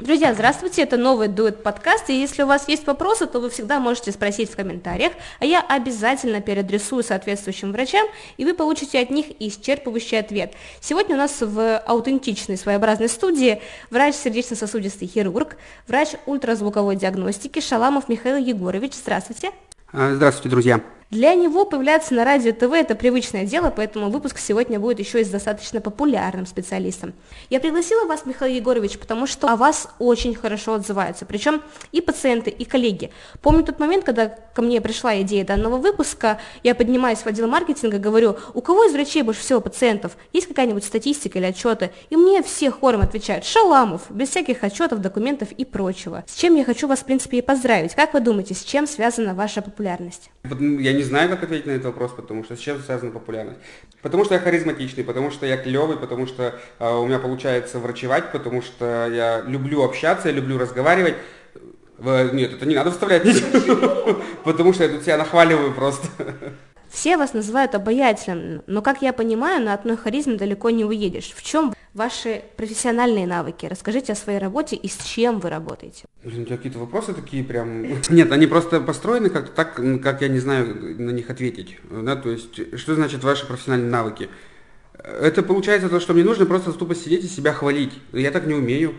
Друзья, здравствуйте, это новый дуэт подкаст, и если у вас есть вопросы, то вы всегда можете спросить в комментариях, а я обязательно переадресую соответствующим врачам, и вы получите от них исчерпывающий ответ. Сегодня у нас в аутентичной своеобразной студии врач сердечно-сосудистый хирург, врач ультразвуковой диагностики Шаламов Михаил Егорович. Здравствуйте. А, здравствуйте, друзья. Для него появляться на радио ТВ это привычное дело, поэтому выпуск сегодня будет еще и с достаточно популярным специалистом. Я пригласила вас, Михаил Егорович, потому что о вас очень хорошо отзываются, причем и пациенты, и коллеги. Помню тот момент, когда ко мне пришла идея данного выпуска, я поднимаюсь в отдел маркетинга, говорю, у кого из врачей больше всего пациентов, есть какая-нибудь статистика или отчеты, и мне все хором отвечают, Шаламов, без всяких отчетов, документов и прочего. С чем я хочу вас, в принципе, и поздравить. Как вы думаете, с чем связана ваша популярность? Я знаю, как ответить на этот вопрос, потому что с чем связана популярность. Потому что я харизматичный, потому что я клевый, потому что э, у меня получается врачевать, потому что я люблю общаться, я люблю разговаривать. Нет, это не надо вставлять, потому что я тут себя нахваливаю просто. Все вас называют обаятельным, но, как я понимаю, на одной харизме далеко не уедешь. В чем ваши профессиональные навыки? Расскажите о своей работе и с чем вы работаете. Блин, у тебя какие-то вопросы такие прям... Нет, они просто построены как-то так, как я не знаю на них ответить. Да? То есть, что значит ваши профессиональные навыки? Это получается то, что мне нужно просто тупо сидеть и себя хвалить. Я так не умею.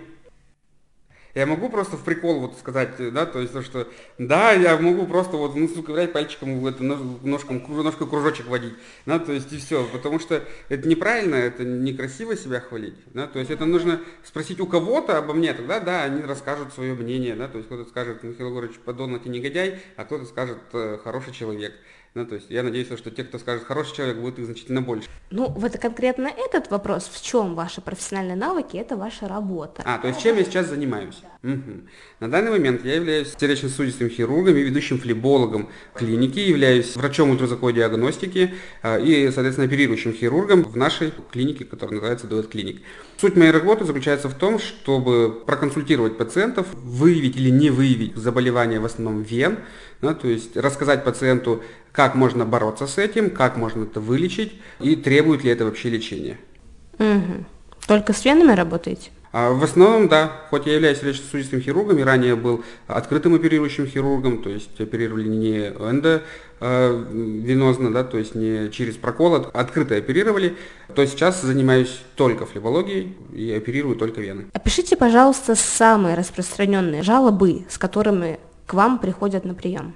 Я могу просто в прикол вот сказать, да, то есть то, что да, я могу просто вот ну, ковырять пальчиком это ножком, ножкой кружочек водить, да, то есть и все, потому что это неправильно, это некрасиво себя хвалить, да, то есть это нужно спросить у кого-то обо мне, тогда да, они расскажут свое мнение, да, то есть кто-то скажет, Михаил Егорович, подонок и негодяй, а кто-то скажет, э, хороший человек. Ну, то есть я надеюсь, что те, кто скажет хороший человек, будет их значительно больше. Ну, вот конкретно этот вопрос, в чем ваши профессиональные навыки, это ваша работа. А, то есть чем я сейчас занимаюсь? Угу. На данный момент я являюсь сердечно-сосудистым хирургом и ведущим флебологом клиники, являюсь врачом ультразвуковой диагностики а, и, соответственно, оперирующим хирургом в нашей клинике, которая называется Дуэт Клиник. Суть моей работы заключается в том, чтобы проконсультировать пациентов, выявить или не выявить заболевания в основном вен, да, то есть рассказать пациенту, как можно бороться с этим, как можно это вылечить и требует ли это вообще лечения. Угу. Только с венами работаете? А в основном, да, хоть я являюсь сердечно-сосудистым хирургом, и ранее был открытым оперирующим хирургом, то есть оперировали не эндовенозно, э, да, то есть не через прокол, а открыто оперировали, то сейчас занимаюсь только флебологией и оперирую только вены. Опишите, пожалуйста, самые распространенные жалобы, с которыми к вам приходят на прием?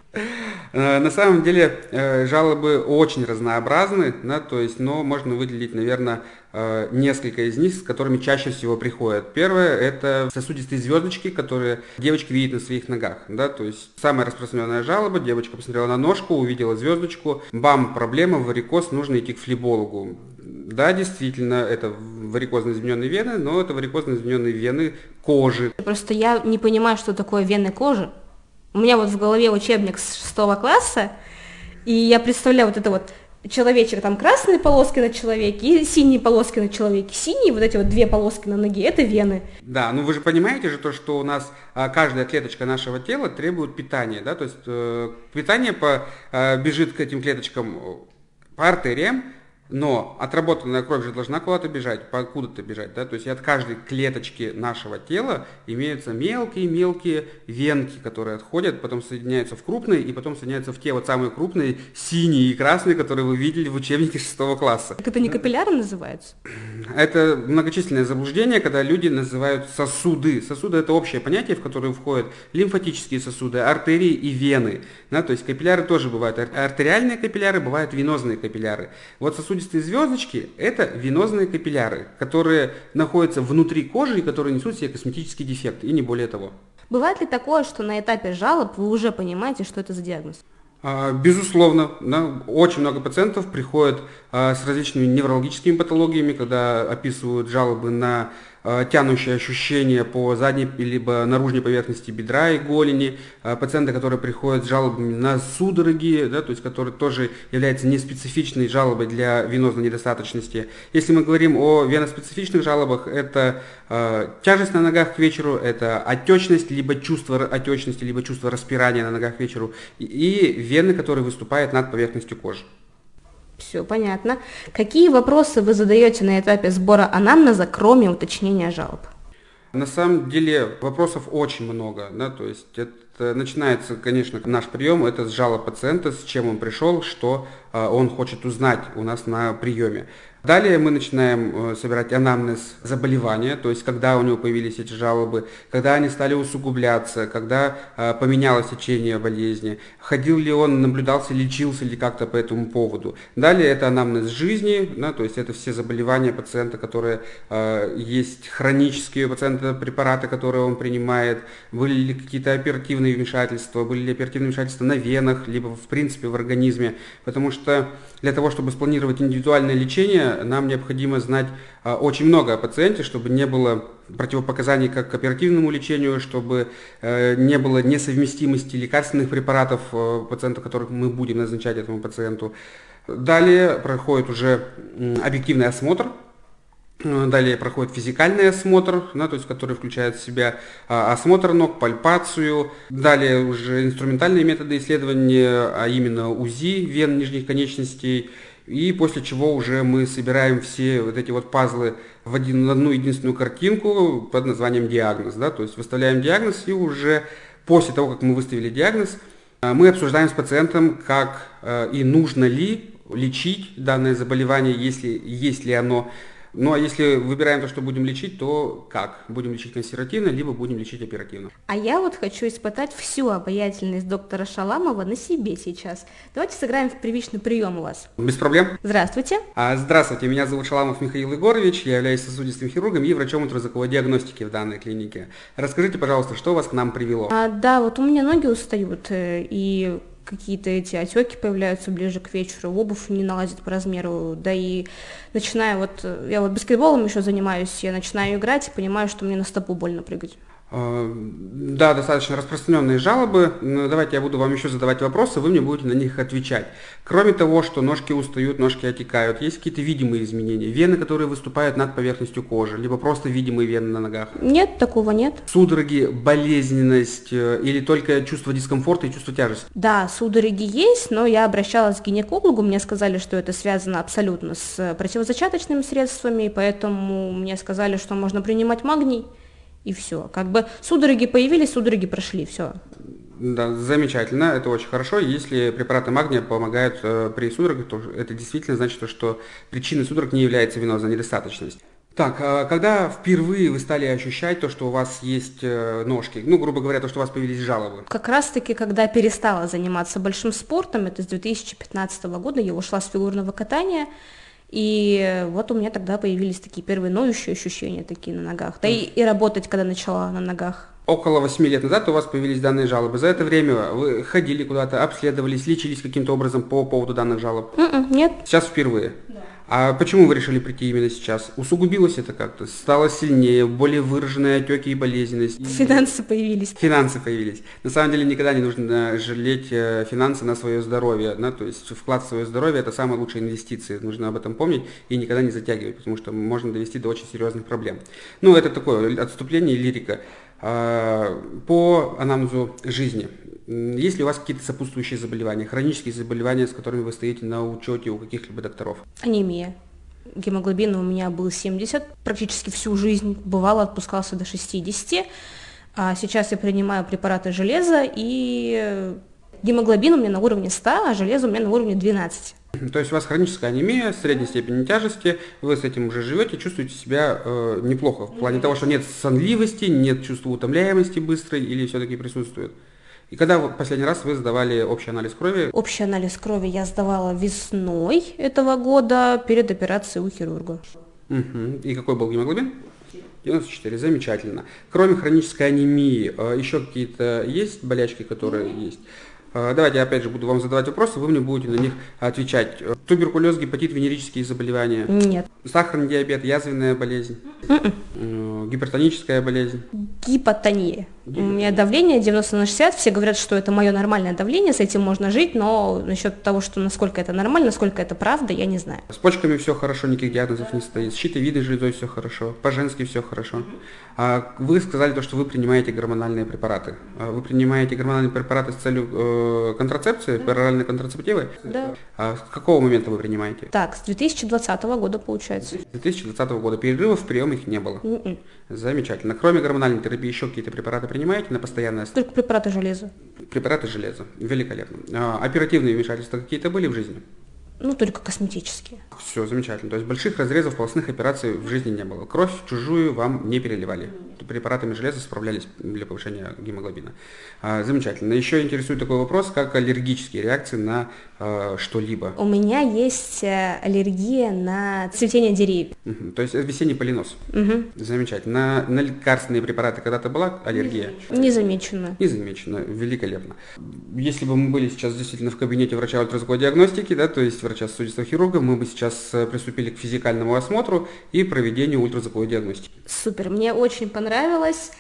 Э, на самом деле э, жалобы очень разнообразны, да, то есть, но можно выделить, наверное, э, несколько из них, с которыми чаще всего приходят. Первое – это сосудистые звездочки, которые девочки видят на своих ногах. Да, то есть самая распространенная жалоба, девочка посмотрела на ножку, увидела звездочку, бам, проблема, варикоз, нужно идти к флебологу. Да, действительно, это варикозно измененные вены, но это варикозно измененные вены кожи. Просто я не понимаю, что такое вены кожи. У меня вот в голове учебник с шестого класса, и я представляю вот это вот человечек, там красные полоски на человеке и синие полоски на человеке. Синие, вот эти вот две полоски на ноге, это вены. Да, ну вы же понимаете же то, что у нас а, каждая клеточка нашего тела требует питания, да, то есть э, питание по, э, бежит к этим клеточкам по артериям, но отработанная кровь же должна куда-то бежать, покуда-то бежать, да, то есть от каждой клеточки нашего тела имеются мелкие-мелкие венки, которые отходят, потом соединяются в крупные, и потом соединяются в те вот самые крупные синие и красные, которые вы видели в учебнике шестого класса. Так это не капилляры называются? Это многочисленное заблуждение, когда люди называют сосуды. Сосуды это общее понятие, в которое входят лимфатические сосуды, артерии и вены, да, то есть капилляры тоже бывают артериальные капилляры, бывают венозные капилляры. Вот сосуд сосудистые звездочки – это венозные капилляры, которые находятся внутри кожи и которые несут себе косметический дефект, и не более того. Бывает ли такое, что на этапе жалоб вы уже понимаете, что это за диагноз? А, безусловно, да, очень много пациентов приходят а, с различными неврологическими патологиями, когда описывают жалобы на Э, тянущие ощущения по задней либо наружной поверхности бедра и голени, э, пациенты, которые приходят с жалобами на судороги, да, то есть которые тоже являются неспецифичной жалобой для венозной недостаточности. Если мы говорим о веноспецифичных жалобах, это э, тяжесть на ногах к вечеру, это отечность, либо чувство отечности, либо чувство распирания на ногах к вечеру, и, и вены, которые выступают над поверхностью кожи. Все понятно. Какие вопросы вы задаете на этапе сбора анамнеза, кроме уточнения жалоб? На самом деле вопросов очень много, да, то есть это начинается, конечно, наш прием, это с жалоб пациента, с чем он пришел, что э, он хочет узнать у нас на приеме. Далее мы начинаем э, собирать анамнез заболевания, то есть когда у него появились эти жалобы, когда они стали усугубляться, когда э, поменялось течение болезни, ходил ли он, наблюдался, лечился ли как-то по этому поводу. Далее это анамнез жизни, да, то есть это все заболевания пациента, которые э, есть хронические у пациента, препараты, которые он принимает, были ли какие-то оперативные вмешательства, были ли оперативные вмешательства на венах, либо в принципе в организме, потому что для того, чтобы спланировать индивидуальное лечение, нам необходимо знать а, очень много о пациенте, чтобы не было противопоказаний как к оперативному лечению, чтобы э, не было несовместимости лекарственных препаратов э, пациента, которых мы будем назначать этому пациенту. Далее проходит уже объективный осмотр, Далее проходит физикальный осмотр, да, то есть, который включает в себя а, осмотр ног, пальпацию. Далее уже инструментальные методы исследования, а именно УЗИ вен нижних конечностей, и после чего уже мы собираем все вот эти вот пазлы в один, одну единственную картинку под названием диагноз. Да? То есть выставляем диагноз и уже после того, как мы выставили диагноз, э, мы обсуждаем с пациентом, как э, и нужно ли лечить данное заболевание, если есть ли оно ну а если выбираем то, что будем лечить, то как? Будем лечить консервативно, либо будем лечить оперативно. А я вот хочу испытать всю обаятельность доктора Шаламова на себе сейчас. Давайте сыграем в привычный прием у вас. Без проблем. Здравствуйте. А, здравствуйте, меня зовут Шаламов Михаил Егорович, я являюсь сосудистым хирургом и врачом ультразвуковой диагностики в данной клинике. Расскажите, пожалуйста, что вас к нам привело? А, да, вот у меня ноги устают, э, и какие-то эти отеки появляются ближе к вечеру, обувь не налазит по размеру, да и начинаю вот, я вот баскетболом еще занимаюсь, я начинаю играть и понимаю, что мне на стопу больно прыгать. А, да, достаточно распространенные жалобы. Давайте я буду вам еще задавать вопросы, вы мне будете на них отвечать. Кроме того, что ножки устают, ножки отекают, есть какие-то видимые изменения? Вены, которые выступают над поверхностью кожи, либо просто видимые вены на ногах? Нет, такого нет. Судороги, болезненность э, или только чувство дискомфорта и чувство тяжести? Да, судороги есть, но я обращалась к гинекологу, мне сказали, что это связано абсолютно с противозачаточными средствами, поэтому мне сказали, что можно принимать магний и все. Как бы судороги появились, судороги прошли, все. Да, замечательно, это очень хорошо. Если препараты магния помогают э, при судорогах, то это действительно значит, что причиной судорог не является венозная недостаточность. Так, а когда впервые вы стали ощущать то, что у вас есть э, ножки, ну, грубо говоря, то, что у вас появились жалобы? Как раз-таки, когда перестала заниматься большим спортом, это с 2015 года, я ушла с фигурного катания, и вот у меня тогда появились такие первые ноющие ощущения такие на ногах. Да и, и работать, когда начала на ногах. Около 8 лет назад у вас появились данные жалобы. За это время вы ходили куда-то, обследовались, лечились каким-то образом по поводу данных жалоб? Mm-mm, м-м, нет. Сейчас впервые? Да. А почему вы решили прийти именно сейчас? Усугубилось это как-то? Стало сильнее, более выраженные отеки и болезненность? Финансы появились. Финансы появились. На самом деле никогда не нужно жалеть э, финансы на свое здоровье. Да? То есть вклад в свое здоровье – это самая лучшая инвестиция. Нужно об этом помнить и никогда не затягивать, потому что можно довести до очень серьезных проблем. Ну, это такое отступление, лирика. А, по анамнезу жизни. Есть ли у вас какие-то сопутствующие заболевания, хронические заболевания, с которыми вы стоите на учете у каких-либо докторов? Анемия. Гемоглобин у меня был 70 практически всю жизнь, бывало отпускался до 60. А сейчас я принимаю препараты железа, и гемоглобин у меня на уровне 100, а железо у меня на уровне 12. То есть у вас хроническая анемия средней степени тяжести, вы с этим уже живете, чувствуете себя э, неплохо в плане того, что нет сонливости, нет чувства утомляемости быстрой или все-таки присутствует? И когда последний раз вы сдавали общий анализ крови? Общий анализ крови я сдавала весной этого года перед операцией у хирурга. Угу. И какой был гемоглобин? 94, замечательно. Кроме хронической анемии, э, еще какие-то есть болячки, которые есть? Э, давайте я опять же буду вам задавать вопросы, вы мне будете на них отвечать. Туберкулез, гепатит, венерические заболевания? Нет. Сахарный диабет, язвенная болезнь? Mm-mm. М-м. Гипертоническая болезнь? Гипотония. У меня давление 90 на 60, все говорят, что это мое нормальное давление, с этим можно жить, но насчет того, что насколько это нормально, насколько это правда, я не знаю. С почками все хорошо, никаких диагнозов не стоит, с щитовидной железой все хорошо, по-женски все хорошо. А вы сказали то, что вы принимаете гормональные препараты. А вы принимаете гормональные препараты с целью э, контрацепции, пероральной контрацептивы? Да. А с какого момента вы принимаете? Так, с 2020 года получается. С 2020 года перерывов в прием их не было? Mm-mm. Замечательно. Кроме гормональной терапии, еще какие-то препараты принимаете на постоянной основе? Только препараты железа. Препараты железа. Великолепно. А, оперативные вмешательства какие-то были в жизни? Ну, только косметические. Все, замечательно. То есть больших разрезов полостных операций в жизни не было. Кровь чужую вам не переливали. Препаратами железа справлялись для повышения гемоглобина. А, замечательно. Еще интересует такой вопрос, как аллергические реакции на а, что-либо. У меня есть э, аллергия на цветение деревьев. Угу. То есть весенний полинос. Угу. Замечательно. На, на лекарственные препараты когда-то была аллергия? Не замечено. Великолепно. Если бы мы были сейчас действительно в кабинете врача ультразвуковой диагностики, да, то есть врача-сосудистого хирурга, мы бы сейчас э, приступили к физикальному осмотру и проведению ультразвуковой диагностики. Супер, мне очень понравилось.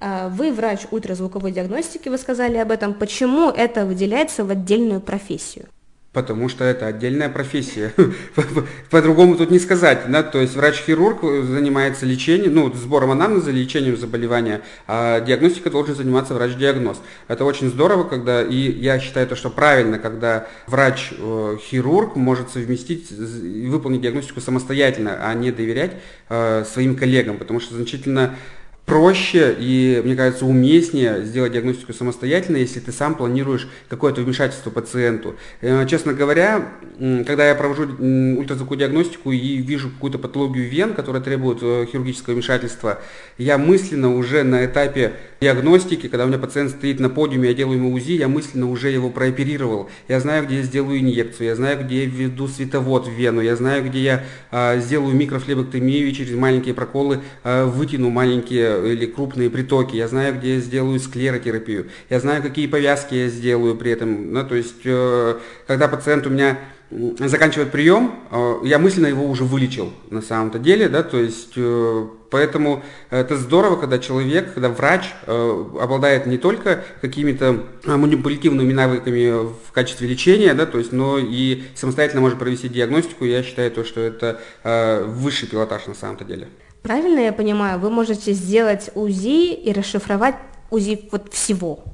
А, вы врач ультразвуковой диагностики, вы сказали об этом. Почему это выделяется в отдельную профессию? Потому что это отдельная профессия. По-другому тут не сказать. Да? То есть врач-хирург занимается лечением, ну, сбором анамнеза, лечением заболевания, а диагностика должен заниматься врач-диагноз. Это очень здорово, когда, и я считаю то, что правильно, когда врач-хирург может совместить и выполнить диагностику самостоятельно, а не доверять э, своим коллегам, потому что значительно проще и, мне кажется, уместнее сделать диагностику самостоятельно, если ты сам планируешь какое-то вмешательство пациенту. Э, честно говоря, когда я провожу ультразвуковую диагностику и вижу какую-то патологию вен, которая требует э, хирургического вмешательства, я мысленно уже на этапе диагностики, когда у меня пациент стоит на подиуме, я делаю ему УЗИ, я мысленно уже его прооперировал. Я знаю, где я сделаю инъекцию, я знаю, где я введу световод в вену, я знаю, где я а, сделаю микрофлебоктомию и через маленькие проколы а, вытяну маленькие или крупные притоки, я знаю, где я сделаю склеротерапию, я знаю, какие повязки я сделаю при этом. Ну, то есть, э, когда пациент у меня заканчивает прием, э, я мысленно его уже вылечил на самом-то деле, да, то есть э, поэтому это здорово, когда человек, когда врач э, обладает не только какими-то манипулятивными навыками в качестве лечения, да, то есть, но и самостоятельно может провести диагностику, я считаю то, что это высший пилотаж на самом-то деле. Правильно я понимаю, вы можете сделать УЗИ и расшифровать УЗИ вот всего?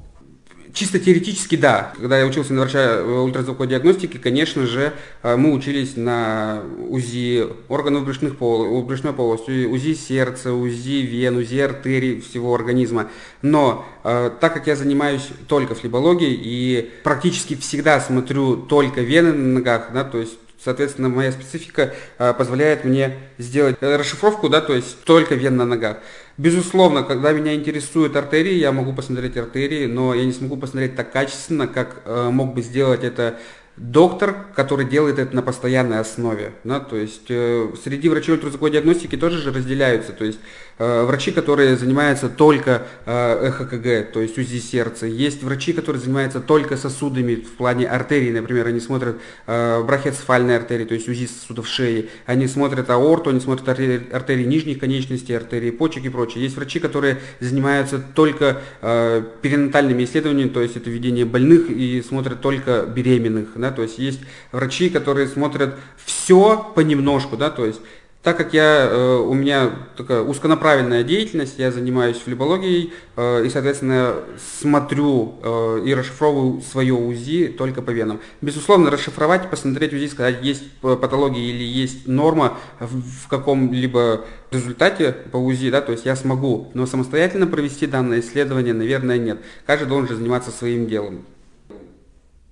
Чисто теоретически, да. Когда я учился на врача э, ультразвуковой диагностики, конечно же, э, мы учились на УЗИ органов брюшных пол, брюшной полости, УЗИ сердца, УЗИ вен, УЗИ артерий всего организма. Но э, так как я занимаюсь только флебологией и практически всегда смотрю только вены на ногах, да, то есть Соответственно, моя специфика э, позволяет мне сделать расшифровку, да, то есть только вен на ногах. Безусловно, когда меня интересуют артерии, я могу посмотреть артерии, но я не смогу посмотреть так качественно, как э, мог бы сделать это доктор, который делает это на постоянной основе. Да, то есть э, среди врачей ультразвуковой диагностики тоже же разделяются. То есть э, врачи, которые занимаются только э, ЭХКГ, то есть УЗИ сердца. Есть врачи, которые занимаются только сосудами в плане артерий. Например, они смотрят э, брахиоцефальные артерии, то есть УЗИ сосудов шеи. Они смотрят аорту, они смотрят артерии, артерии нижних конечностей, артерии почек и прочее. Есть врачи, которые занимаются только э, перинатальными исследованиями, то есть это введение больных и смотрят только беременных. Да, то есть есть врачи, которые смотрят все понемножку, да, то есть так как я, э, у меня такая узконаправленная деятельность, я занимаюсь флебологией э, и, соответственно, смотрю э, и расшифровываю свое УЗИ только по венам. Безусловно, расшифровать, посмотреть УЗИ, сказать, есть патология или есть норма в, каком-либо результате по УЗИ, да, то есть я смогу, но самостоятельно провести данное исследование, наверное, нет. Каждый должен заниматься своим делом.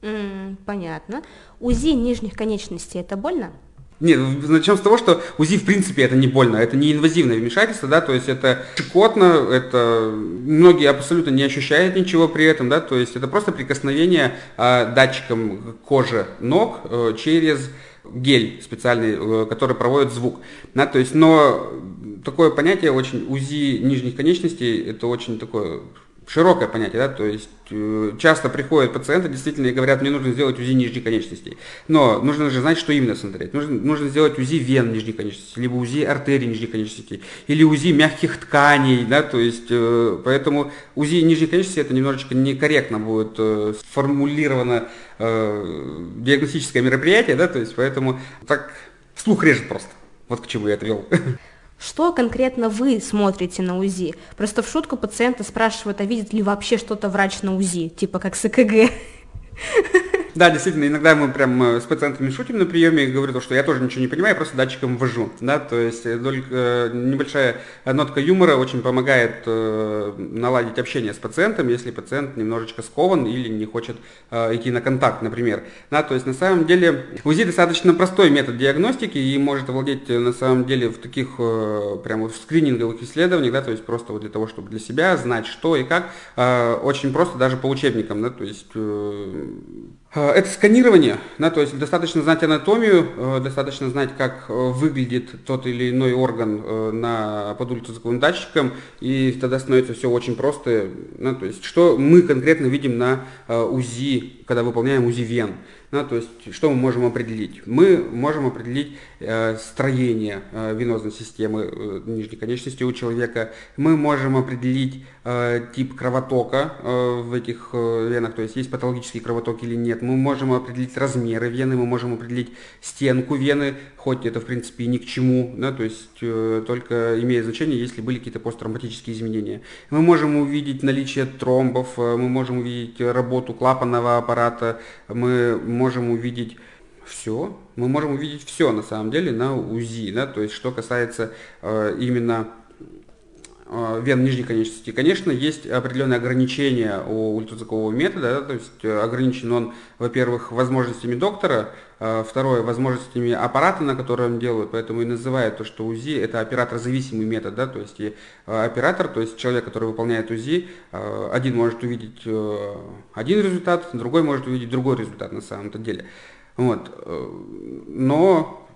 Mm, понятно. УЗИ нижних конечностей это больно? Нет, начнем с того, что УЗИ в принципе это не больно, это не инвазивное вмешательство, да, то есть это щекотно, это многие абсолютно не ощущают ничего при этом, да, то есть это просто прикосновение э, датчиком кожи ног э, через гель специальный, э, который проводит звук, да, то есть, но такое понятие очень УЗИ нижних конечностей, это очень такое широкое понятие, да, то есть э, часто приходят пациенты действительно и говорят, мне нужно сделать УЗИ нижних конечностей. Но нужно же знать, что именно смотреть. Нужно, нужно сделать УЗИ вен нижних конечностей, либо УЗИ артерий нижних конечностей, или УЗИ мягких тканей, да, то есть э, поэтому УЗИ нижних конечностей это немножечко некорректно будет э, сформулировано э, диагностическое мероприятие, да, то есть поэтому так слух режет просто. Вот к чему я это вел. Что конкретно вы смотрите на УЗИ? Просто в шутку пациенты спрашивают, а видит ли вообще что-то врач на УЗИ, типа как с ЭКГ? Да, действительно, иногда мы прям э, с пациентами шутим на приеме и говорю, что я тоже ничего не понимаю, я просто датчиком ввожу. Да, то есть только небольшая нотка юмора очень помогает наладить общение с пациентом, если пациент немножечко скован или не хочет идти на контакт, например. Да, то есть на самом деле УЗИ достаточно простой метод диагностики и может овладеть на самом деле в таких прям вот в скрининговых исследованиях, да, то есть просто вот для того, чтобы для себя знать, что и как, очень просто даже по учебникам, да, то есть Э, это сканирование, да, то есть достаточно знать анатомию, э, достаточно знать, как э, выглядит тот или иной орган на, под ультразвуковым датчиком, и тогда становится все очень просто. Да, то есть что мы конкретно видим на УЗИ, когда выполняем УЗИ вен. Да, то есть что мы можем определить? Мы можем определить э, строение э, венозной системы э, нижней конечности у человека. Мы можем определить э, тип кровотока э, в этих э, венах, то есть есть патологический кровоток или нет. Мы можем определить размеры вены, мы можем определить стенку вены, хоть это в принципе и ни к чему, да, то есть э, только имеет значение, если были какие-то посттравматические изменения. Мы можем увидеть наличие тромбов, э, мы можем увидеть работу клапанного аппарата, мы можем увидеть все, мы можем увидеть все на самом деле на УЗИ, да, то есть что касается э, именно э, вен нижней конечности. Конечно, есть определенные ограничения у ультразвукового метода, да, то есть э, ограничен он, во-первых, возможностями доктора, второе, возможностями аппарата, на котором делают, поэтому и называют то, что УЗИ это оператор-зависимый метод, да, то есть и оператор, то есть человек, который выполняет УЗИ, один может увидеть один результат, другой может увидеть другой результат на самом-то деле. Вот. Э, но,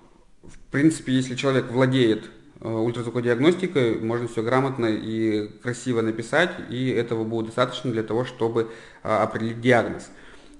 в принципе, если человек владеет э, ультразвуковой диагностикой, можно все грамотно и красиво написать, и этого будет достаточно для того, чтобы э, определить диагноз.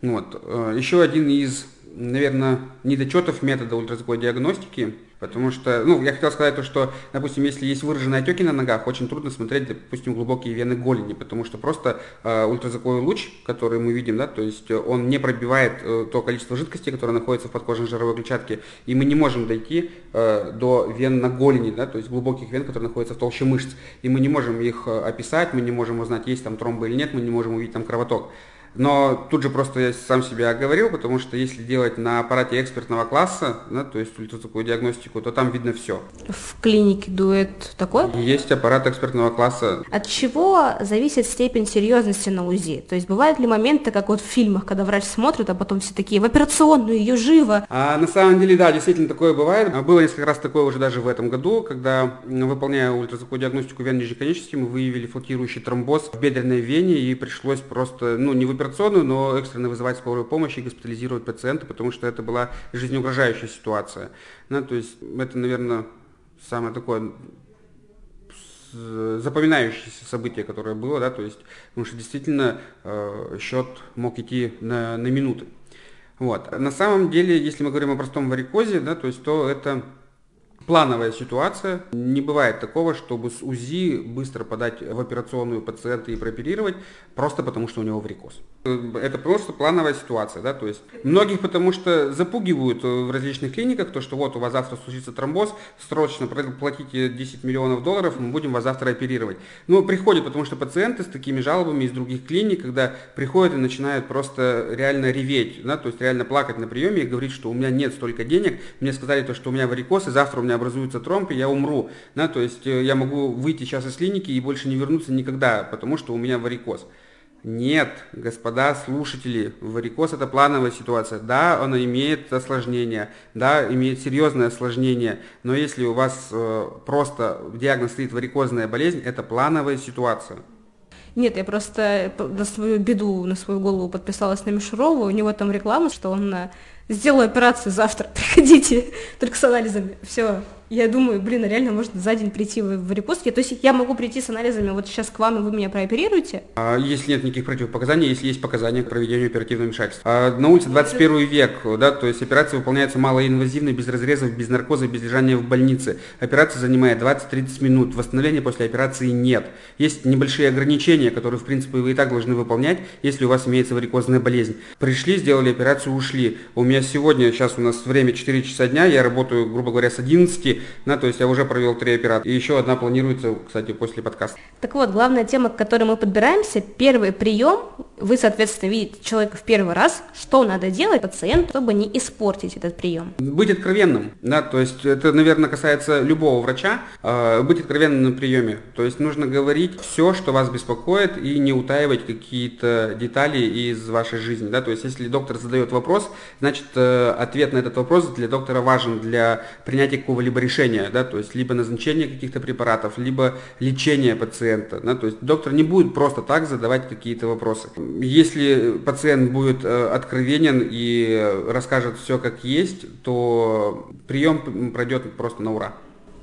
Вот. Еще один из, наверное, недочетов метода ультразвуковой диагностики – Потому что, ну, я хотел сказать то, что, допустим, если есть выраженные отеки на ногах, очень трудно смотреть, допустим, глубокие вены голени, потому что просто э, ультразвуковой луч, который мы видим, да, то есть он не пробивает э, то количество жидкости, которое находится в подкожной жировой клетчатке, и мы не можем дойти э, до вен на голени, да, то есть глубоких вен, которые находятся в толще мышц, и мы не можем их э, описать, мы не можем узнать, есть там тромбы или нет, мы не можем увидеть там кровоток. Но тут же просто я сам себя оговорил, потому что если делать на аппарате экспертного класса, да, то есть ультразвуковую диагностику, то там видно все. В клинике дует такой? Есть аппарат экспертного класса. От чего зависит степень серьезности на УЗИ? То есть бывают ли моменты, как вот в фильмах, когда врач смотрит, а потом все такие в операционную, ее живо? А, на самом деле, да, действительно такое бывает. Было несколько раз такое уже даже в этом году, когда, выполняя ультразвуковую диагностику вен нижней конечности, мы выявили флотирующий тромбоз в бедренной вене и пришлось просто, ну, не выпирать операционную, но экстренно вызывать скорую помощь и госпитализировать пациента, потому что это была жизнеугрожающая ситуация. Ну, то есть это, наверное, самое такое запоминающееся событие, которое было, да, то есть, потому что действительно э, счет мог идти на, на минуты. Вот. На самом деле, если мы говорим о простом варикозе, да, то есть, то это плановая ситуация. Не бывает такого, чтобы с УЗИ быстро подать в операционную пациента и прооперировать, просто потому что у него варикоз. Это просто плановая ситуация, да, то есть многих потому что запугивают в различных клиниках, то, что вот у вас завтра случится тромбоз, срочно платите 10 миллионов долларов, мы будем вас завтра оперировать. Но приходят, потому что пациенты с такими жалобами из других клиник, когда приходят и начинают просто реально реветь, да, то есть реально плакать на приеме и говорить, что у меня нет столько денег, мне сказали то, что у меня варикоз, и завтра у меня образуется тромб, и я умру, да, то есть э, я могу выйти сейчас из клиники и больше не вернуться никогда, потому что у меня варикоз. Нет, господа слушатели, варикоз это плановая ситуация. Да, она имеет осложнения, да, имеет серьезное осложнение, но если у вас э, просто диагноз стоит варикозная болезнь, это плановая ситуация. Нет, я просто на свою беду, на свою голову подписалась на Мишурова, у него там реклама, что он э, сделаю операцию завтра, приходите, только с анализами, все, я думаю, блин, а реально можно за день прийти в, в репост. то есть я могу прийти с анализами вот сейчас к вам, и вы меня прооперируете? А если нет никаких противопоказаний, если есть показания к проведению оперативного вмешательства. А на улице 21 век, да, то есть операция выполняется малоинвазивно, без разрезов, без наркоза, без лежания в больнице. Операция занимает 20-30 минут, восстановления после операции нет. Есть небольшие ограничения, которые, в принципе, вы и так должны выполнять, если у вас имеется варикозная болезнь. Пришли, сделали операцию, ушли. У меня сегодня, сейчас у нас время 4 часа дня, я работаю, грубо говоря, с 11 да, то есть я уже провел три операции. И еще одна планируется, кстати, после подкаста. Так вот, главная тема, к которой мы подбираемся, первый прием вы, соответственно, видите человека в первый раз, что надо делать пациенту, чтобы не испортить этот прием? Быть откровенным, да, то есть это, наверное, касается любого врача, э, быть откровенным на приеме, то есть нужно говорить все, что вас беспокоит и не утаивать какие-то детали из вашей жизни, да, то есть если доктор задает вопрос, значит э, ответ на этот вопрос для доктора важен для принятия какого-либо решения, да, то есть либо назначения каких-то препаратов, либо лечения пациента, да, то есть доктор не будет просто так задавать какие-то вопросы. Если пациент будет э, откровенен и расскажет все как есть, то прием пройдет просто на ура.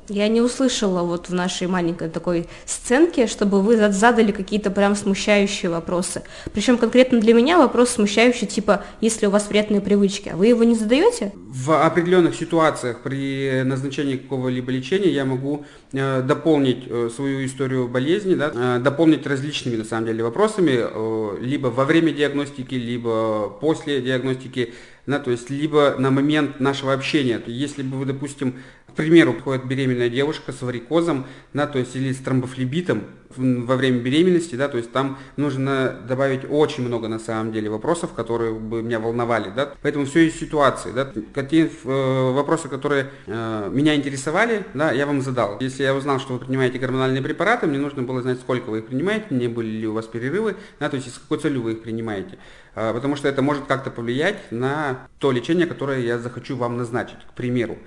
Я не услышала вот в нашей маленькой такой сценке, чтобы вы задали какие-то прям смущающие вопросы. Причем конкретно для меня вопрос смущающий, типа, если у вас вредные привычки, а вы его не задаете? В определенных ситуациях при назначении какого-либо лечения я могу э, дополнить э, свою историю болезни, да, э, дополнить различными на самом деле вопросами, э, либо во время диагностики, либо после диагностики, да, то есть либо на момент нашего общения. Если бы вы, допустим, примеру, приходит беременная девушка с варикозом, да, то есть или с тромбофлебитом во время беременности, да, то есть там нужно добавить очень много на самом деле вопросов, которые бы меня волновали, да, поэтому все из ситуации, да, какие э, вопросы, которые э, меня интересовали, да, я вам задал. Если я узнал, что вы принимаете гормональные препараты, мне нужно было знать, сколько вы их принимаете, не были ли у вас перерывы, да, то есть с какой целью вы их принимаете, э, потому что это может как-то повлиять на то лечение, которое я захочу вам назначить, к примеру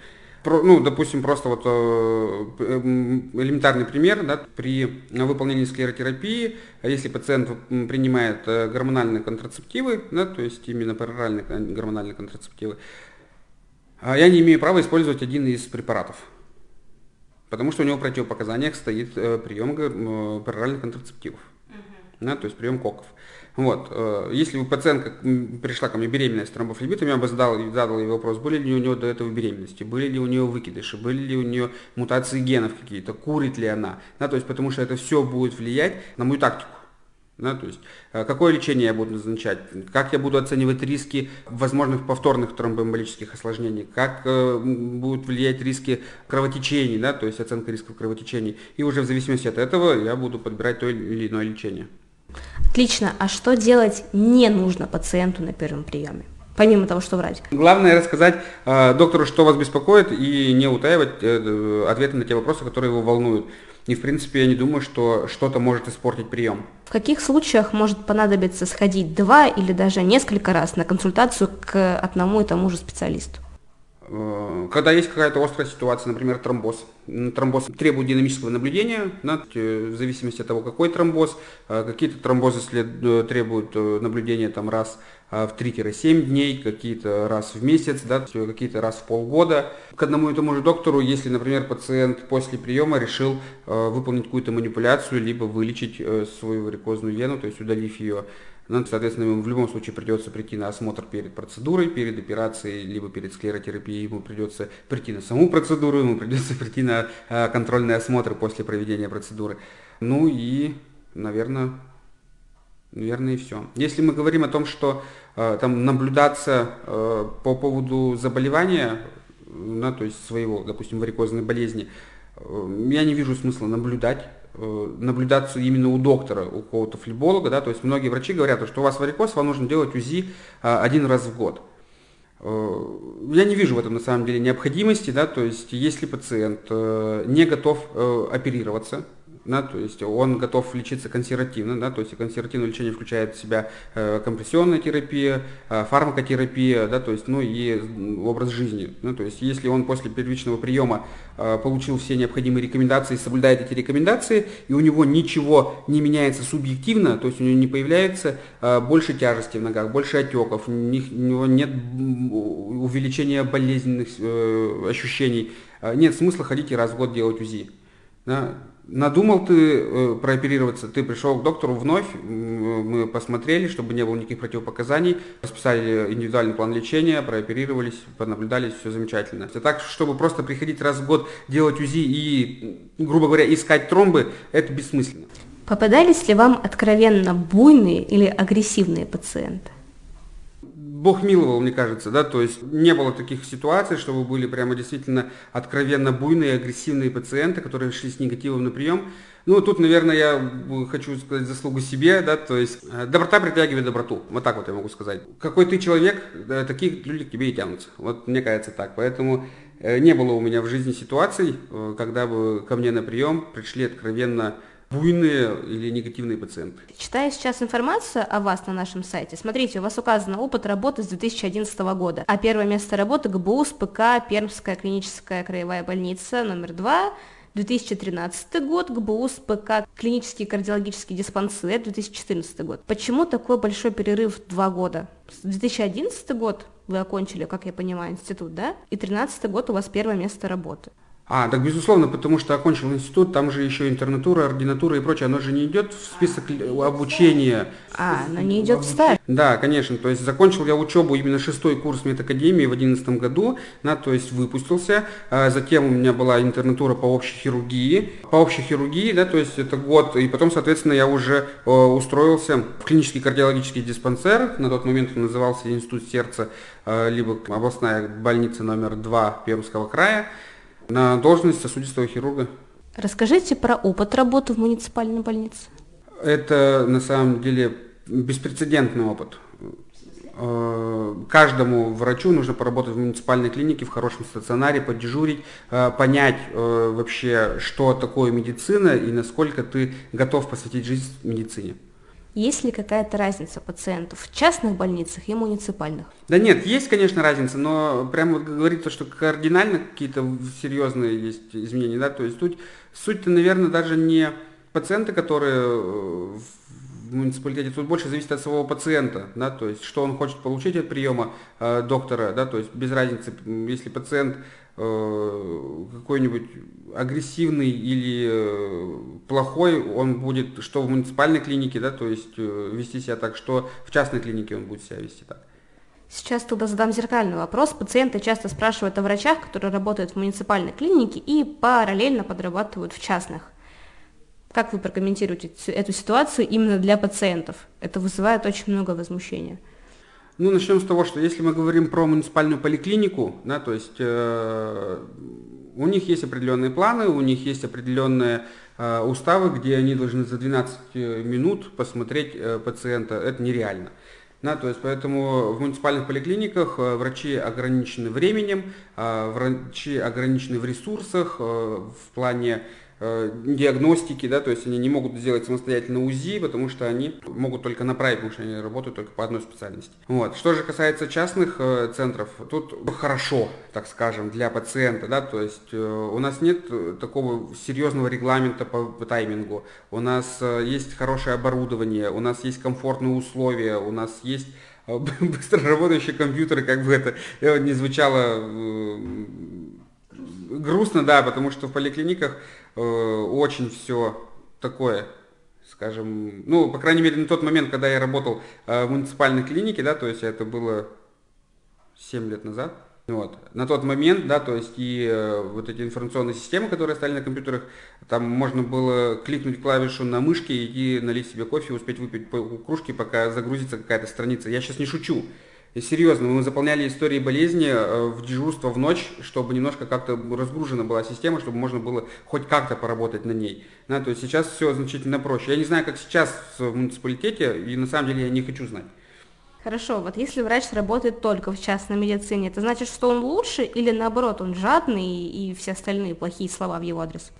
ну, допустим, просто вот э, элементарный пример, да, при выполнении склеротерапии, если пациент принимает э, гормональные контрацептивы, да, то есть именно пероральные гормональные контрацептивы, а я не имею права использовать один из препаратов, потому что у него в противопоказаниях стоит э, прием пероральных контрацептивов, да, то есть прием коков. Вот. Э, если бы пациентка пришла ко мне беременная с тромбофлебитом, я бы задал, задал ей вопрос, были ли у нее до этого беременности, были ли у нее выкидыши, были ли у нее мутации генов какие-то, курит ли она. Да, то есть, потому что это все будет влиять на мою тактику. Да, то есть, э, какое лечение я буду назначать, как я буду оценивать риски возможных повторных тромбоэмболических осложнений, как э, будут влиять риски кровотечений, да, то есть оценка рисков кровотечений. И уже в зависимости от этого я буду подбирать то или иное лечение. Отлично. А что делать не нужно пациенту на первом приеме? Помимо того, что врать. Главное рассказать э, доктору, что вас беспокоит, и не утаивать э, ответы на те вопросы, которые его волнуют. И, в принципе, я не думаю, что что-то может испортить прием. В каких случаях может понадобиться сходить два или даже несколько раз на консультацию к одному и тому же специалисту? Э, когда есть какая-то острая ситуация, например, тромбоз, тромбоз требует динамического наблюдения, да, в зависимости от того, какой тромбоз. Э, какие-то тромбозы э, требуют наблюдения там, раз в 3-7 дней, какие-то раз в месяц, да, какие-то раз в полгода. К одному и тому же доктору, если, например, пациент после приема решил выполнить какую-то манипуляцию, либо вылечить свою варикозную вену, то есть удалив ее, ну, соответственно, ему в любом случае придется прийти на осмотр перед процедурой, перед операцией, либо перед склеротерапией, ему придется прийти на саму процедуру, ему придется прийти на э, контрольный осмотр после проведения процедуры. Ну и, наверное, наверное, и все. Если мы говорим о том, что э, там наблюдаться э, по поводу заболевания, да, то есть своего, допустим, варикозной болезни, э, я не вижу смысла наблюдать наблюдаться именно у доктора, у какого-то флеболога, да, то есть многие врачи говорят, что у вас варикоз, вам нужно делать УЗИ а, один раз в год. Э, я не вижу в этом на самом деле необходимости, да, то есть если пациент э, не готов оперироваться, да, то есть он готов лечиться консервативно, да, то есть консервативное лечение включает в себя э, компрессионная терапия, э, фармакотерапия, да, то есть, ну и образ жизни, да, то есть если он после первичного приема э, получил все необходимые рекомендации, соблюдает эти рекомендации, и у него ничего не меняется субъективно, то есть у него не появляется больше тяжести в ногах, больше отеков, у него нет увеличения болезненных ощущений, нет смысла ходить и раз в год делать УЗИ. Да, Надумал ты э, прооперироваться, ты пришел к доктору вновь, мы посмотрели, чтобы не было никаких противопоказаний, расписали индивидуальный план лечения, прооперировались, понаблюдались, все замечательно. А так, чтобы просто приходить раз в год, делать УЗИ и, грубо говоря, искать тромбы, это бессмысленно. Попадались ли вам откровенно буйные или агрессивные пациенты? Бог миловал, мне кажется, да, то есть не было таких ситуаций, чтобы были прямо действительно откровенно буйные, агрессивные пациенты, которые шли с негативом на прием. Ну, тут, наверное, я хочу сказать заслугу себе, да, то есть э, доброта притягивает доброту, вот так вот я могу сказать. Какой ты человек, да, такие люди к тебе и тянутся, вот мне кажется так, поэтому э, не было у меня в жизни ситуаций, э, когда бы ко мне на прием пришли откровенно буйные или негативные пациенты. Читаю сейчас информацию о вас на нашем сайте. Смотрите, у вас указан опыт работы с 2011 года, а первое место работы ГБУ СПК Пермская клиническая краевая больница номер 2 2013 год, ГБУ СПК клинический кардиологический диспансер, 2014 год. Почему такой большой перерыв два года? 2011 год вы окончили, как я понимаю, институт, да? И 2013 год у вас первое место работы. А, так безусловно, потому что окончил институт, там же еще интернатура, ординатура и прочее, оно же не идет в список обучения. А, оно не идет в ставь. Да, конечно, то есть закончил я учебу именно шестой курс медакадемии в одиннадцатом году, да, то есть выпустился, а затем у меня была интернатура по общей хирургии, по общей хирургии, да, то есть это год, и потом, соответственно, я уже э, устроился в клинический кардиологический диспансер, на тот момент он назывался Институт сердца, э, либо областная больница номер два Пермского края, на должность сосудистого хирурга. Расскажите про опыт работы в муниципальной больнице. Это на самом деле беспрецедентный опыт. Э, каждому врачу нужно поработать в муниципальной клинике, в хорошем стационаре, подежурить, э, понять э, вообще, что такое медицина и насколько ты готов посвятить жизнь медицине. Есть ли какая-то разница пациентов в частных больницах и муниципальных? Да нет, есть, конечно, разница, но прямо вот говорить то, что кардинально какие-то серьезные есть изменения, да, то есть тут суть-то, наверное, даже не пациенты, которые э, в муниципалитете, тут больше зависит от самого пациента, да, то есть что он хочет получить от приема э, доктора, да, то есть без разницы, если пациент э, какой-нибудь агрессивный или э, плохой, он будет что в муниципальной клинике, да, то есть э, вести себя так, что в частной клинике он будет себя вести так. Сейчас тогда задам зеркальный вопрос. Пациенты часто спрашивают о врачах, которые работают в муниципальной клинике и параллельно подрабатывают в частных. Как вы прокомментируете эту ситуацию именно для пациентов? Это вызывает очень много возмущения. Ну, начнем с того, что если мы говорим про муниципальную поликлинику, да, то есть э, у них есть определенные планы, у них есть определенные э, уставы, где они должны за 12 э, минут посмотреть э, пациента. Это нереально. Да, то есть поэтому в муниципальных поликлиниках э, врачи ограничены временем, э, врачи ограничены в ресурсах, э, в плане диагностики, да, то есть они не могут сделать самостоятельно УЗИ, потому что они могут только направить, потому что они работают только по одной специальности. Вот. Что же касается частных э, центров, тут хорошо, так скажем, для пациента, да, то есть э, у нас нет такого серьезного регламента по, по таймингу, у нас э, есть хорошее оборудование, у нас есть комфортные условия, у нас есть э, быстро работающие компьютеры, как бы это э, не звучало грустно, да, потому что в поликлиниках Э, очень все такое, скажем, ну, по крайней мере, на тот момент, когда я работал э, в муниципальной клинике, да, то есть это было 7 лет назад, вот. На тот момент, да, то есть и э, вот эти информационные системы, которые стояли на компьютерах, там можно было кликнуть клавишу на мышке и налить себе кофе, успеть выпить по кружке, пока загрузится какая-то страница. Я сейчас не шучу. И серьезно, мы заполняли истории болезни э, в дежурство в ночь, чтобы немножко как-то разгружена была система, чтобы можно было хоть как-то поработать на ней. Да, то есть сейчас все значительно проще. Я не знаю, как сейчас в муниципалитете, и на самом деле я не хочу знать. Хорошо, вот если врач работает только в частной медицине, это значит, что он лучше или наоборот, он жадный и все остальные плохие слова в его адрес?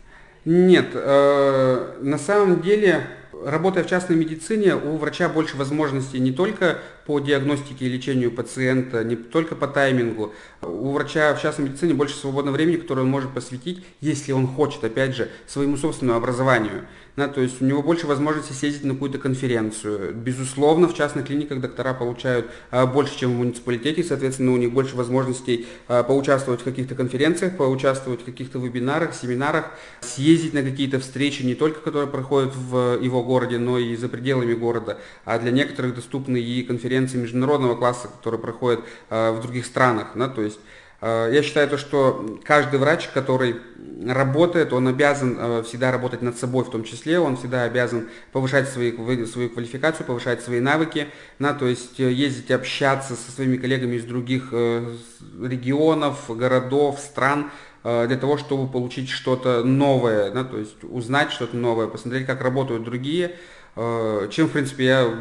Нет, э, на самом деле работая в частной медицине, у врача больше возможностей не только по диагностике и лечению пациента, не только по таймингу. У врача в частной медицине больше свободного времени, которое он может посвятить, если он хочет, опять же, своему собственному образованию. Да, то есть у него больше возможности съездить на какую-то конференцию. Безусловно, в частных клиниках доктора получают а, больше, чем в муниципалитете, соответственно, у них больше возможностей а, поучаствовать в каких-то конференциях, поучаствовать в каких-то вебинарах, семинарах, съездить на какие-то встречи, не только которые проходят в его городе, но и за пределами города, а для некоторых доступны и конференции международного класса, которые проходят а, в других странах. Да, то есть Я считаю то, что каждый врач, который работает, он обязан всегда работать над собой в том числе, он всегда обязан повышать свои, свою квалификацию, повышать свои навыки, да, то есть ездить общаться со своими коллегами из других регионов, городов, стран, Э, для того, чтобы получить что-то новое, да, то есть узнать что-то новое, посмотреть, как работают другие, э, чем, в принципе, я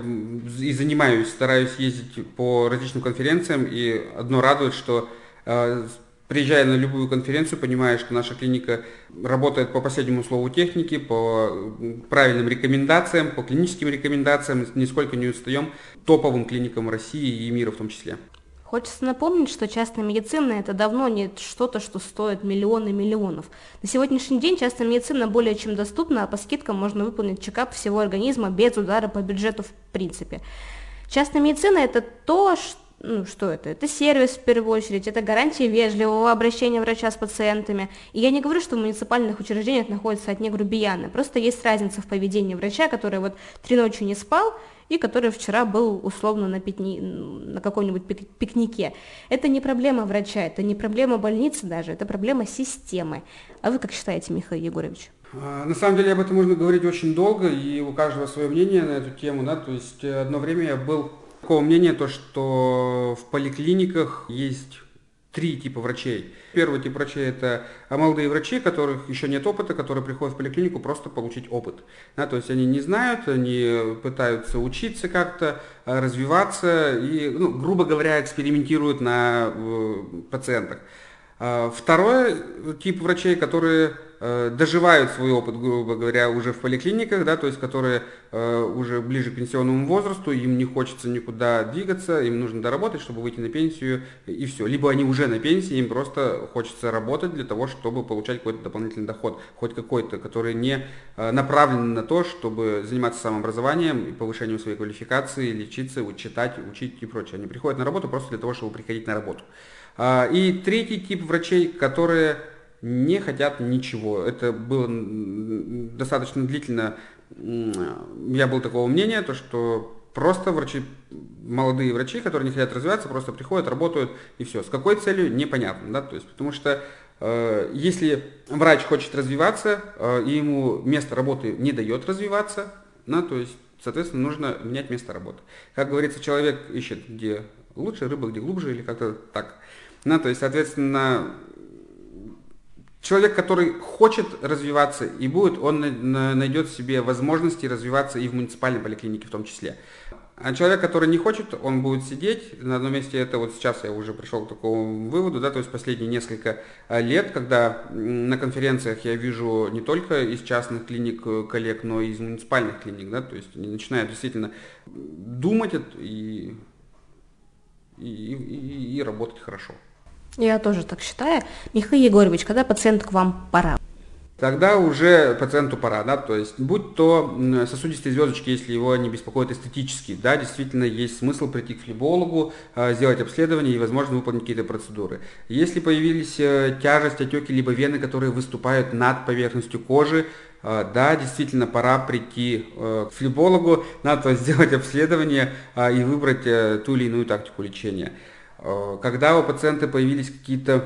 и занимаюсь, стараюсь ездить по различным конференциям, и одно радует, что э, приезжая на любую конференцию, понимаешь, что наша клиника работает по последнему слову техники, по правильным рекомендациям, по клиническим рекомендациям, нисколько не устаем топовым клиникам России и мира в том числе. Хочется напомнить, что частная медицина это давно не что-то, что стоит миллионы миллионов. На сегодняшний день частная медицина более чем доступна, а по скидкам можно выполнить чекап всего организма без удара по бюджету в принципе. Частная медицина это то, что ну, что это? Это сервис в первую очередь, это гарантия вежливого обращения врача с пациентами. И я не говорю, что в муниципальных учреждениях находятся одни грубияны, просто есть разница в поведении врача, который вот три ночи не спал, и который вчера был условно на, пикни... на каком-нибудь пик... пикнике. Это не проблема врача, это не проблема больницы даже, это проблема системы. А вы как считаете, Михаил Егорович? А, на самом деле об этом можно говорить очень долго, и у каждого свое мнение на эту тему. Да? То есть одно время я был такого мнения, то, что в поликлиниках есть три типа врачей. Первый тип врачей это молодые врачи, которых еще нет опыта, которые приходят в поликлинику просто получить опыт. Да, то есть они не знают, они пытаются учиться как-то, э, развиваться и, ну, грубо говоря, экспериментируют на э, пациентах. А, второй тип врачей, которые доживают свой опыт, грубо говоря, уже в поликлиниках, да, то есть которые э, уже ближе к пенсионному возрасту, им не хочется никуда двигаться, им нужно доработать, чтобы выйти на пенсию и все. Либо они уже на пенсии, им просто хочется работать для того, чтобы получать какой-то дополнительный доход, хоть какой-то, который не э, направлен на то, чтобы заниматься самообразованием и повышением своей квалификации, лечиться, читать, учить и прочее. Они приходят на работу просто для того, чтобы приходить на работу. А, и третий тип врачей, которые не хотят ничего. Это было достаточно длительно. Я был такого мнения, то что просто врачи, молодые врачи, которые не хотят развиваться, просто приходят, работают и все. С какой целью, непонятно. Да? То есть, потому что э, если врач хочет развиваться, э, и ему место работы не дает развиваться, да, то есть, соответственно, нужно менять место работы. Как говорится, человек ищет, где лучше, рыба где глубже, или как-то так. Ну, то есть, соответственно, человек, который хочет развиваться и будет, он найдет себе возможности развиваться и в муниципальной поликлинике в том числе. А человек, который не хочет, он будет сидеть на одном месте. Это вот сейчас я уже пришел к такому выводу, да, то есть последние несколько а, лет, когда на конференциях я вижу не только из частных клиник э, коллег, но и из муниципальных клиник, да, то есть они начинают действительно думать и, и, и, и работать хорошо. Я тоже так считаю. Михаил Егорович, когда пациент к вам пора? Тогда уже пациенту пора, да, то есть будь то сосудистые звездочки, если его не беспокоят эстетически, да, действительно есть смысл прийти к флебологу, а, сделать обследование и, возможно, выполнить какие-то процедуры. Если появились э, тяжесть, отеки, либо вены, которые выступают над поверхностью кожи, а, да, действительно, пора прийти э, к флебологу, надо сделать обследование а, и выбрать э, ту или иную тактику лечения. Э, когда у пациента появились какие-то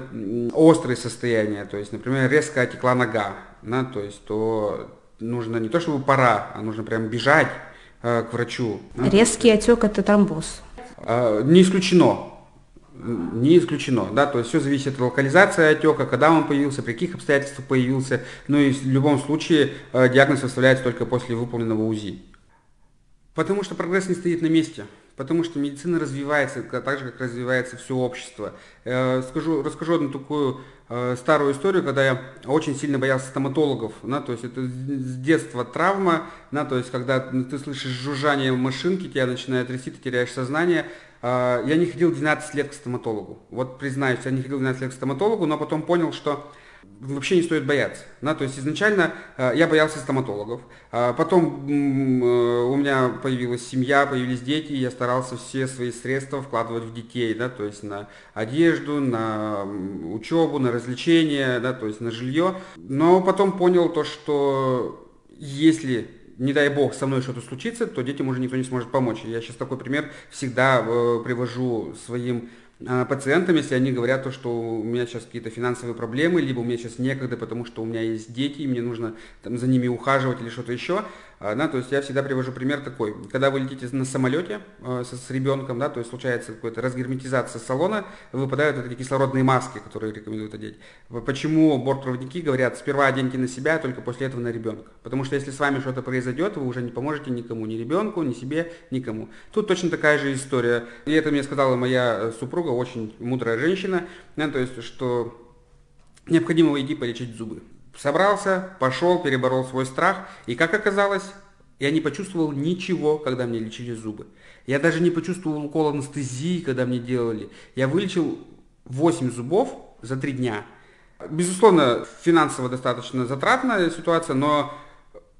острые состояния, то есть, например, резко отекла нога, да, то есть, то нужно не то чтобы пора, а нужно прям бежать э, к врачу. Резкий отек это тромбоз. Э, не исключено. Не исключено, да, то есть все зависит от локализации отека, когда он появился, при каких обстоятельствах появился, ну и в любом случае э, диагноз выставляется только после выполненного УЗИ. Потому что прогресс не стоит на месте потому что медицина развивается так же, как развивается все общество. Э, скажу, расскажу одну такую э, старую историю, когда я очень сильно боялся стоматологов, да, то есть это с детства травма, да, то есть когда ты слышишь жужжание машинки, тебя начинает трясти, ты теряешь сознание. Э, я не ходил 12 лет к стоматологу, вот признаюсь, я не ходил 12 лет к стоматологу, но потом понял, что вообще не стоит бояться. Да? То есть изначально э, я боялся стоматологов, а потом э, у меня появилась семья, появились дети, я старался все свои средства вкладывать в детей, да? то есть на одежду, на учебу, на развлечения, да? то есть на жилье. Но потом понял то, что если не дай бог, со мной что-то случится, то детям уже никто не сможет помочь. Я сейчас такой пример всегда э, привожу своим пациентам, если они говорят то, что у меня сейчас какие-то финансовые проблемы, либо у меня сейчас некогда, потому что у меня есть дети, и мне нужно там, за ними ухаживать или что-то еще, а, да, то есть я всегда привожу пример такой. Когда вы летите на самолете э, с, с ребенком, да, то есть случается какая-то разгерметизация салона, выпадают вот эти кислородные маски, которые рекомендуют одеть. Почему бортпроводники говорят, сперва оденьте на себя, только после этого на ребенка? Потому что если с вами что-то произойдет, вы уже не поможете никому, ни ребенку, ни себе, никому. Тут точно такая же история. И это мне сказала моя э, супруга, очень мудрая женщина, да, то есть, что необходимо идти полечить зубы. Собрался, пошел, переборол свой страх, и как оказалось, я не почувствовал ничего, когда мне лечили зубы. Я даже не почувствовал укол анестезии, когда мне делали. Я вылечил 8 зубов за 3 дня. Безусловно, финансово достаточно затратная ситуация, но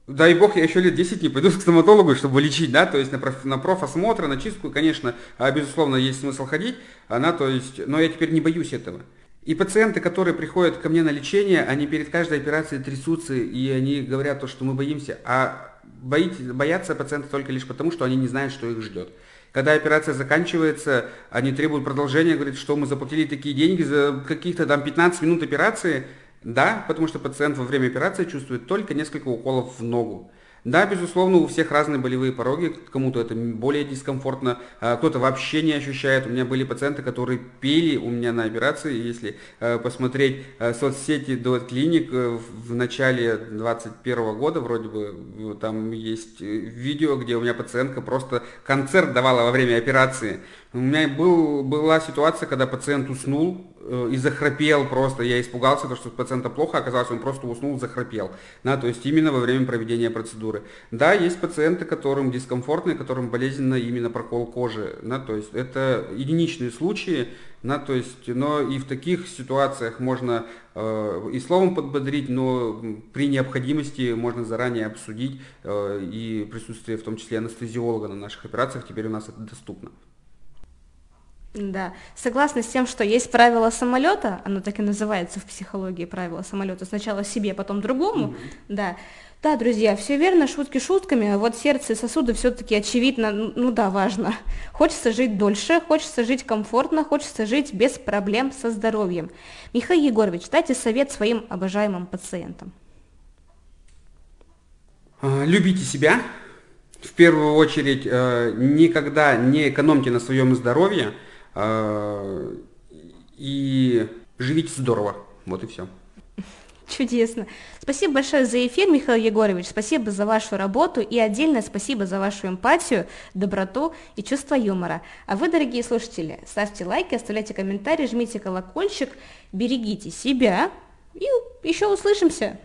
дай бог, я еще лет 10 не пойду к стоматологу, чтобы лечить, да, то есть на, проф, на профосмотр, на чистку, конечно, а, безусловно, есть смысл ходить, она, то есть, но я теперь не боюсь этого. И пациенты, которые приходят ко мне на лечение, они перед каждой операцией трясутся, и они говорят то, что мы боимся. А боите, боятся пациенты только лишь потому, что они не знают, что их ждет. Когда операция заканчивается, они требуют продолжения, говорят, что мы заплатили такие деньги за каких-то там 15 минут операции. Да, потому что пациент во время операции чувствует только несколько уколов в ногу. Да, безусловно, у всех разные болевые пороги, кому-то это более дискомфортно, а кто-то вообще не ощущает. У меня были пациенты, которые пели у меня на операции, если э, посмотреть э, соцсети Дуэт Клиник э, в начале 2021 года, вроде бы там есть видео, где у меня пациентка просто концерт давала во время операции. У меня был, была ситуация, когда пациент уснул э, и захрапел просто. Я испугался, то, что пациента плохо, оказалось, он просто уснул, захрапел. Да, то есть именно во время проведения процедуры. Да, есть пациенты, которым дискомфортно, которым болезненно именно прокол кожи. Да, то есть это единичные случаи, да, то есть, но и в таких ситуациях можно э, и словом подбодрить, но при необходимости можно заранее обсудить э, и присутствие в том числе анестезиолога на наших операциях теперь у нас это доступно. Да, согласна с тем, что есть правило самолета, оно так и называется в психологии правило самолета, сначала себе, потом другому, mm-hmm. да. Да, друзья, все верно, шутки шутками, а вот сердце и сосуды все-таки очевидно, ну, да, важно. Хочется жить дольше, хочется жить комфортно, хочется жить без проблем со здоровьем. Михаил Егорович, дайте совет своим обожаемым пациентам. А, любите себя, в первую очередь, э, никогда не экономьте на своем здоровье, и живите здорово. Вот и все. Чудесно. Спасибо большое за эфир, Михаил Егорович. Спасибо за вашу работу и отдельное спасибо за вашу эмпатию, доброту и чувство юмора. А вы, дорогие слушатели, ставьте лайки, оставляйте комментарии, жмите колокольчик, берегите себя и еще услышимся.